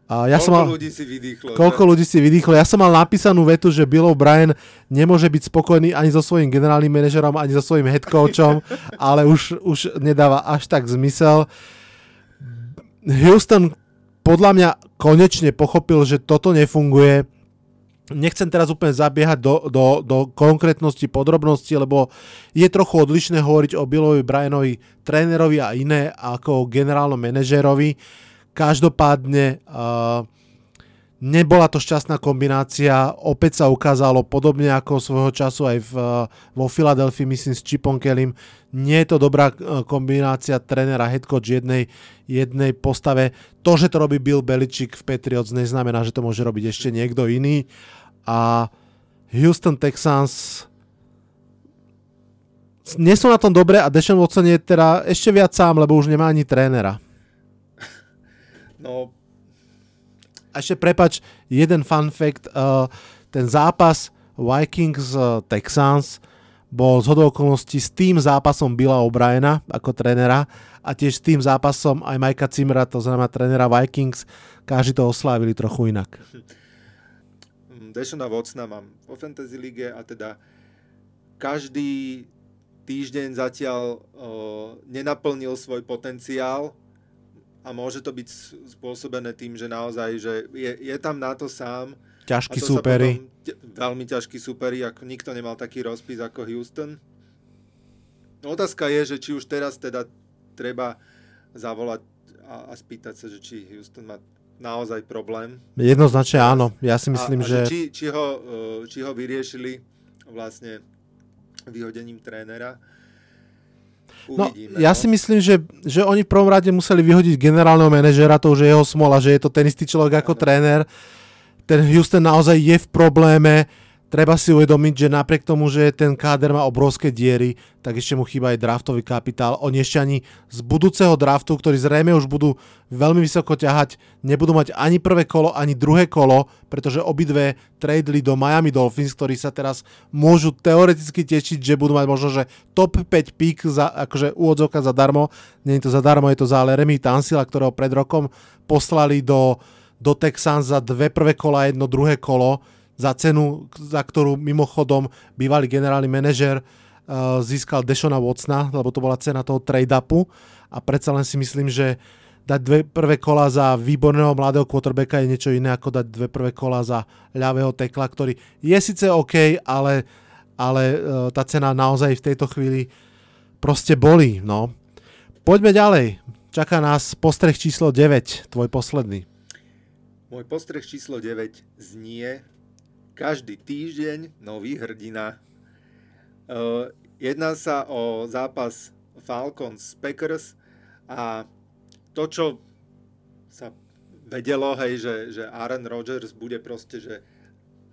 A ja koľko som mal, ľudí si vydýchlo? Koľko že? ľudí si vydýchlo? Ja som mal napísanú vetu, že Bill O'Brien nemôže byť spokojný ani so svojím generálnym manažerom, ani so svojím head coachom, ale už, už nedáva až tak zmysel. Houston podľa mňa konečne pochopil, že toto nefunguje Nechcem teraz úplne zabiehať do, do, do konkrétnosti, podrobnosti, lebo je trochu odlišné hovoriť o Billovi Brianovi, trénerovi a iné ako o generálnom manažérovi. Každopádne uh, nebola to šťastná kombinácia, opäť sa ukázalo podobne ako svojho času aj v, vo Filadelfii, myslím s Chipom Kellym, nie je to dobrá kombinácia trénera head coach jednej, jednej postave. To, že to robí Bill Belichick v Patriots, neznamená, že to môže robiť ešte niekto iný. Uh, a Houston Texans nie sú na tom dobre a Deshaun Watson je teda ešte viac sám, lebo už nemá ani trénera. No. A ešte prepač, jeden fun fact, uh, ten zápas Vikings uh, Texans bol z okolností s tým zápasom Billa O'Briena ako trénera a tiež s tým zápasom aj Majka Cimera, to znamená trénera Vikings, každý to oslávili trochu inak. Dešona Vocna mám vo Fantasy Lige a teda každý týždeň zatiaľ o, nenaplnil svoj potenciál a môže to byť spôsobené tým, že naozaj, že je, je tam na to sám. Ťažký súperi. Veľmi ťažký súperi, ako nikto nemal taký rozpis ako Houston. No, otázka je, že či už teraz teda treba zavolať a, a spýtať sa, že či Houston má naozaj problém. Jednoznačne áno. Ja si myslím, a, a že... Či, či, ho, e, či ho vyriešili vlastne vyhodením trénera. No, Uvidíme, no, ja no. si myslím, že, že oni v prvom rade museli vyhodiť generálneho manažera, to už je jeho smola, že je to ten istý človek ako ano. tréner. Ten Houston naozaj je v probléme treba si uvedomiť, že napriek tomu, že ten káder má obrovské diery, tak ešte mu chýba aj draftový kapitál. Oni ešte ani z budúceho draftu, ktorý zrejme už budú veľmi vysoko ťahať, nebudú mať ani prvé kolo, ani druhé kolo, pretože obidve tradeli do Miami Dolphins, ktorí sa teraz môžu teoreticky tešiť, že budú mať možno, že top 5 pick za, akože úvodzovka zadarmo. Nie je to zadarmo, je to za Leremy Tansila, ktorého pred rokom poslali do do Texans za dve prvé kola, jedno druhé kolo, za cenu, za ktorú mimochodom bývalý generálny manažer uh, získal Deshona Watsona, lebo to bola cena toho trade-upu a predsa len si myslím, že dať dve prvé kola za výborného mladého quarterbacka je niečo iné ako dať dve prvé kola za ľavého tekla, ktorý je síce OK, ale, ale uh, tá cena naozaj v tejto chvíli proste boli. No. Poďme ďalej. Čaká nás postreh číslo 9, tvoj posledný. Môj postreh číslo 9 znie každý týždeň nový hrdina. Jedná sa o zápas Falcons Packers a to, čo sa vedelo, hej, že, že Aaron Rodgers bude proste, že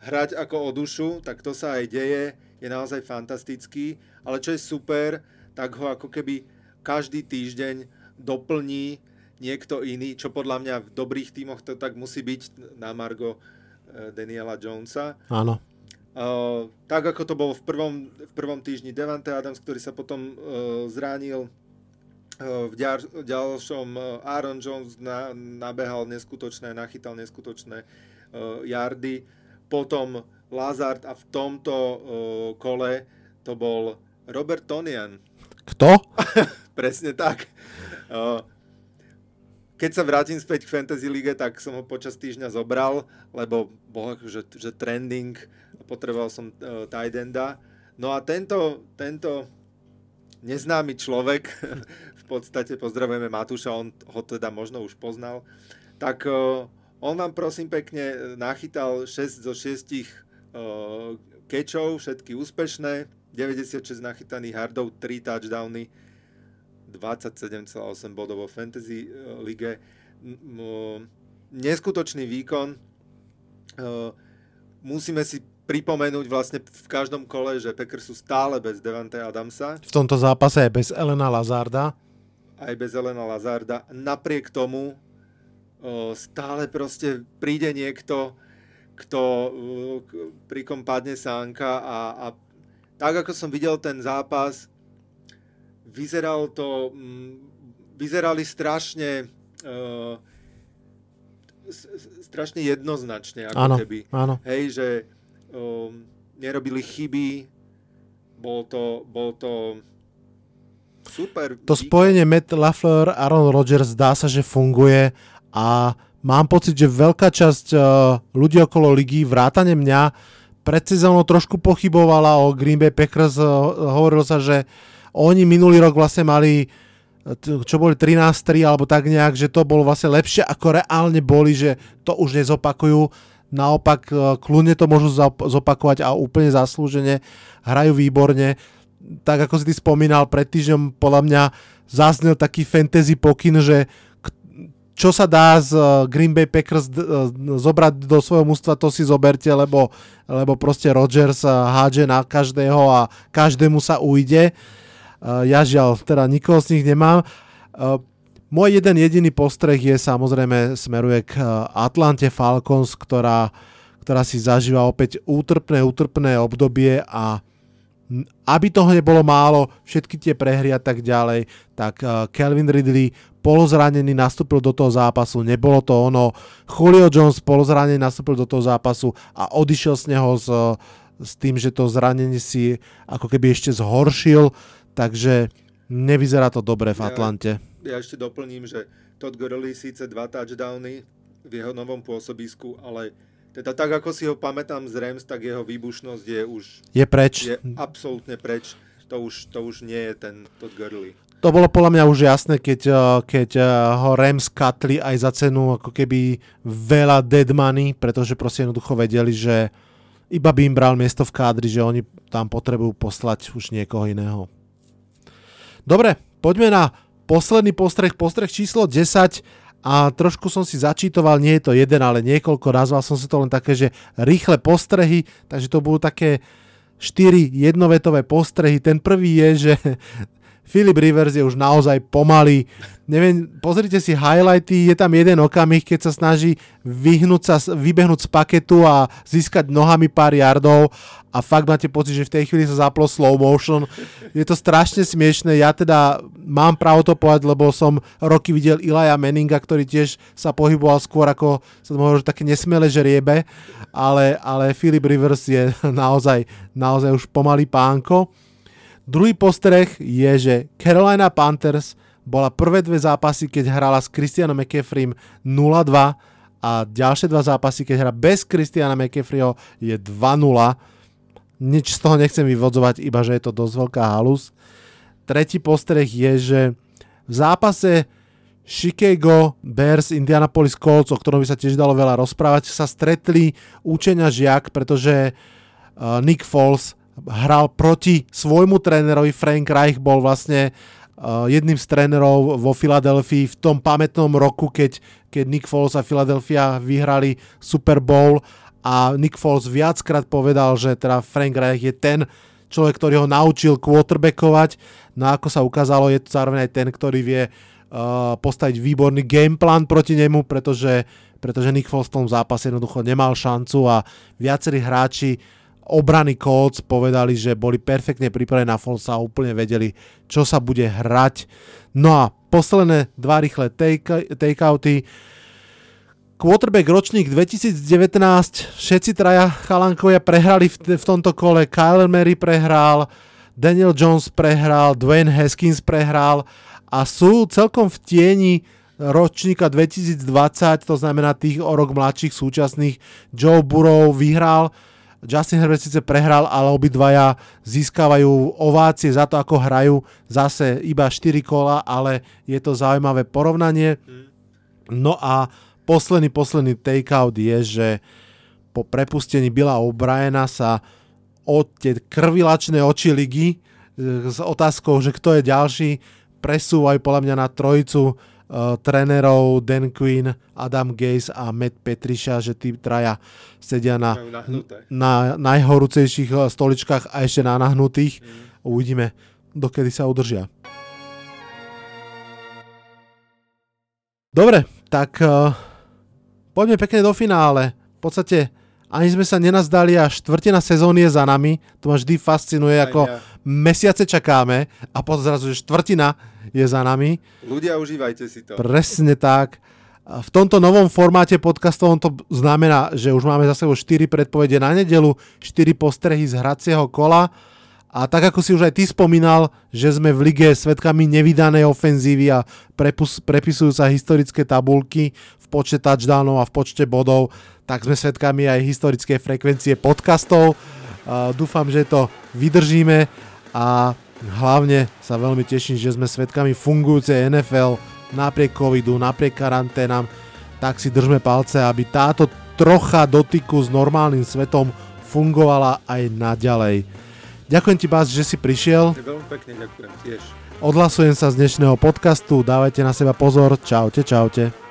hrať ako o dušu, tak to sa aj deje, je naozaj fantastický, ale čo je super, tak ho ako keby každý týždeň doplní niekto iný, čo podľa mňa v dobrých tímoch to tak musí byť na Margo Daniela Jonesa. Áno. Uh, tak ako to bolo v prvom, v prvom týždni Devante Adams, ktorý sa potom uh, zranil, uh, v ďal, ďalšom Aaron Jones na, nabehal neskutočné, nachytal neskutočné uh, yardy, potom Lazard a v tomto uh, kole to bol Robert Tonian. Kto? Presne tak. Uh, keď sa vrátim späť k Fantasy League, tak som ho počas týždňa zobral, lebo bol akože, že trending, potreboval som uh, tight. No a tento, tento neznámy človek, v podstate pozdravujeme Matúša, on ho teda možno už poznal, tak uh, on vám prosím pekne nachytal 6 zo 6 uh, kečov, všetky úspešné, 96 nachytaných hardov, 3 touchdowny, 27,8 bodov vo Fantasy uh, lige. Neskutočný výkon. Uh, musíme si pripomenúť vlastne v každom kole, že Packers sú stále bez Devante Adamsa. V tomto zápase je bez Elena Lazarda. Aj bez Elena Lazarda. Napriek tomu uh, stále proste príde niekto, kto pri kom padne sánka a, a tak ako som videl ten zápas, vyzeral to, mm, vyzerali strašne uh, strašne jednoznačne, ako áno, keby. Áno. Hej, že um, nerobili chyby, bol to, bol to super. To spojenie Matt LaFleur, Aaron Rodgers zdá sa, že funguje a mám pocit, že veľká časť uh, ľudí okolo ligy, vrátane mňa, pred sezónou trošku pochybovala o Green Bay Packers. Uh, hovorilo sa, že uh, oni minulý rok vlastne mali čo boli 13-3 alebo tak nejak, že to bolo vlastne lepšie ako reálne boli, že to už nezopakujú. Naopak e, kľudne to môžu zopakovať a úplne zaslúžene hrajú výborne. Tak ako si ty spomínal, pred týždňom podľa mňa zaznel taký fantasy pokyn, že čo sa dá z e, Green Bay Packers e, zobrať do svojho mústva, to si zoberte, lebo, lebo proste Rodgers hádže na každého a každému sa ujde. Ja žiaľ, teda nikoho z nich nemám. Môj jeden jediný postreh je samozrejme smeruje k eh, Atlante Falcons, ktorá, ktorá si zažíva opäť útrpné, útrpné obdobie a aby toho nebolo málo, všetky tie prehry a tak ďalej, tak Kelvin Ridley polozranený nastúpil do toho zápasu, nebolo to ono. Julio Jones polozranený nastúpil do toho zápasu a odišiel z neho s, s tým, že to zranenie si ako keby ešte zhoršil takže nevyzerá to dobre v Atlante. Ja, ja ešte doplním, že Todd Gurley síce dva touchdowny v jeho novom pôsobisku, ale teda tak, ako si ho pamätám z Rams, tak jeho výbušnosť je už... Je preč. Je absolútne preč. To už, to už nie je ten Todd Gurley. To bolo podľa mňa už jasné, keď, eh, keď eh, ho Rams katli aj za cenu ako keby veľa dead money, pretože proste jednoducho vedeli, že iba by im bral miesto v kádri, že oni tam potrebujú poslať už niekoho iného. Dobre, poďme na posledný postreh, postreh číslo 10 a trošku som si začítoval, nie je to jeden, ale niekoľko, nazval som si to len také, že rýchle postrehy, takže to budú také 4 jednovetové postrehy. Ten prvý je, že Philip Rivers je už naozaj pomalý. Neviem, pozrite si highlighty, je tam jeden okamih, keď sa snaží vyhnúť sa, vybehnúť z paketu a získať nohami pár yardov a fakt máte pocit, že v tej chvíli sa zaplo slow motion. Je to strašne smiešné, ja teda mám právo to povedať, lebo som roky videl Ilaja Meninga, ktorý tiež sa pohyboval skôr ako sa to môže také nesmelé žriebe, ale, ale Philip Rivers je naozaj, naozaj už pomalý pánko. Druhý postreh je, že Carolina Panthers bola prvé dve zápasy, keď hrala s Christianom McCaffreym 0-2 a ďalšie dva zápasy, keď hra bez Christiana McCaffreyho je 2-0. Nič z toho nechcem vyvodzovať, iba že je to dosť veľká halus. Tretí postreh je, že v zápase Chicago Bears, Indianapolis Colts, o ktorom by sa tiež dalo veľa rozprávať, sa stretli účenia žiak, pretože uh, Nick Foles hral proti svojmu trénerovi, Frank Reich bol vlastne uh, jedným z trénerov vo Filadelfii v tom pamätnom roku, keď, keď Nick Foles a Philadelphia vyhrali Super Bowl. A Nick Foles viackrát povedal, že teda Frank Reich je ten človek, ktorý ho naučil quarterbackovať, no ako sa ukázalo, je to zároveň aj ten, ktorý vie uh, postaviť výborný gameplan proti nemu, pretože, pretože Nick Foles v tom zápase jednoducho nemal šancu a viacerí hráči obrany Colts povedali, že boli perfektne pripravení na Folsa a úplne vedeli, čo sa bude hrať. No a posledné dva rýchle take, takeouty. Quarterback ročník 2019, všetci traja chalankovia prehrali v, v tomto kole. Kyler Murray prehral, Daniel Jones prehral, Dwayne Haskins prehral a sú celkom v tieni ročníka 2020, to znamená tých o rok mladších súčasných. Joe Burrow vyhral Justin Herbert síce prehral, ale obidvaja získavajú ovácie za to, ako hrajú. Zase iba 4 kola, ale je to zaujímavé porovnanie. No a posledný, posledný takeout je, že po prepustení Billa O'Briena sa od tie krvilačné oči ligy e, s otázkou, že kto je ďalší, presúvajú podľa mňa na trojicu trénerov Dan Quinn, Adam Gaze a Matt Petriša, že tí traja sedia na, na najhorúcejších eh, stoličkách a ešte na nahnutých. Mm. Uvidíme, dokedy sa udržia. Dobre, tak uh, poďme pekne do finále. V podstate ani sme sa nenazdali a štvrtina sezóny je za nami. To ma vždy fascinuje, Aj ako ja. mesiace čakáme a potom zrazu, že štvrtina je za nami. Ľudia, užívajte si to. Presne tak. V tomto novom formáte podcastovom to znamená, že už máme za sebou 4 predpovede na nedelu, 4 postrehy z hracieho kola a tak ako si už aj ty spomínal, že sme v lige svetkami nevydanej ofenzívy a prepus, prepisujú sa historické tabulky v počte touchdownov a v počte bodov, tak sme svetkami aj historické frekvencie podcastov. Uh, dúfam, že to vydržíme a Hlavne sa veľmi teším, že sme svetkami fungujúcej NFL napriek covidu, napriek karanténam, tak si držme palce, aby táto trocha dotyku s normálnym svetom fungovala aj naďalej. Ďakujem ti, Bás, že si prišiel. Veľmi pekne ďakujem tiež. Odhlasujem sa z dnešného podcastu, dávajte na seba pozor, čaute, čaute.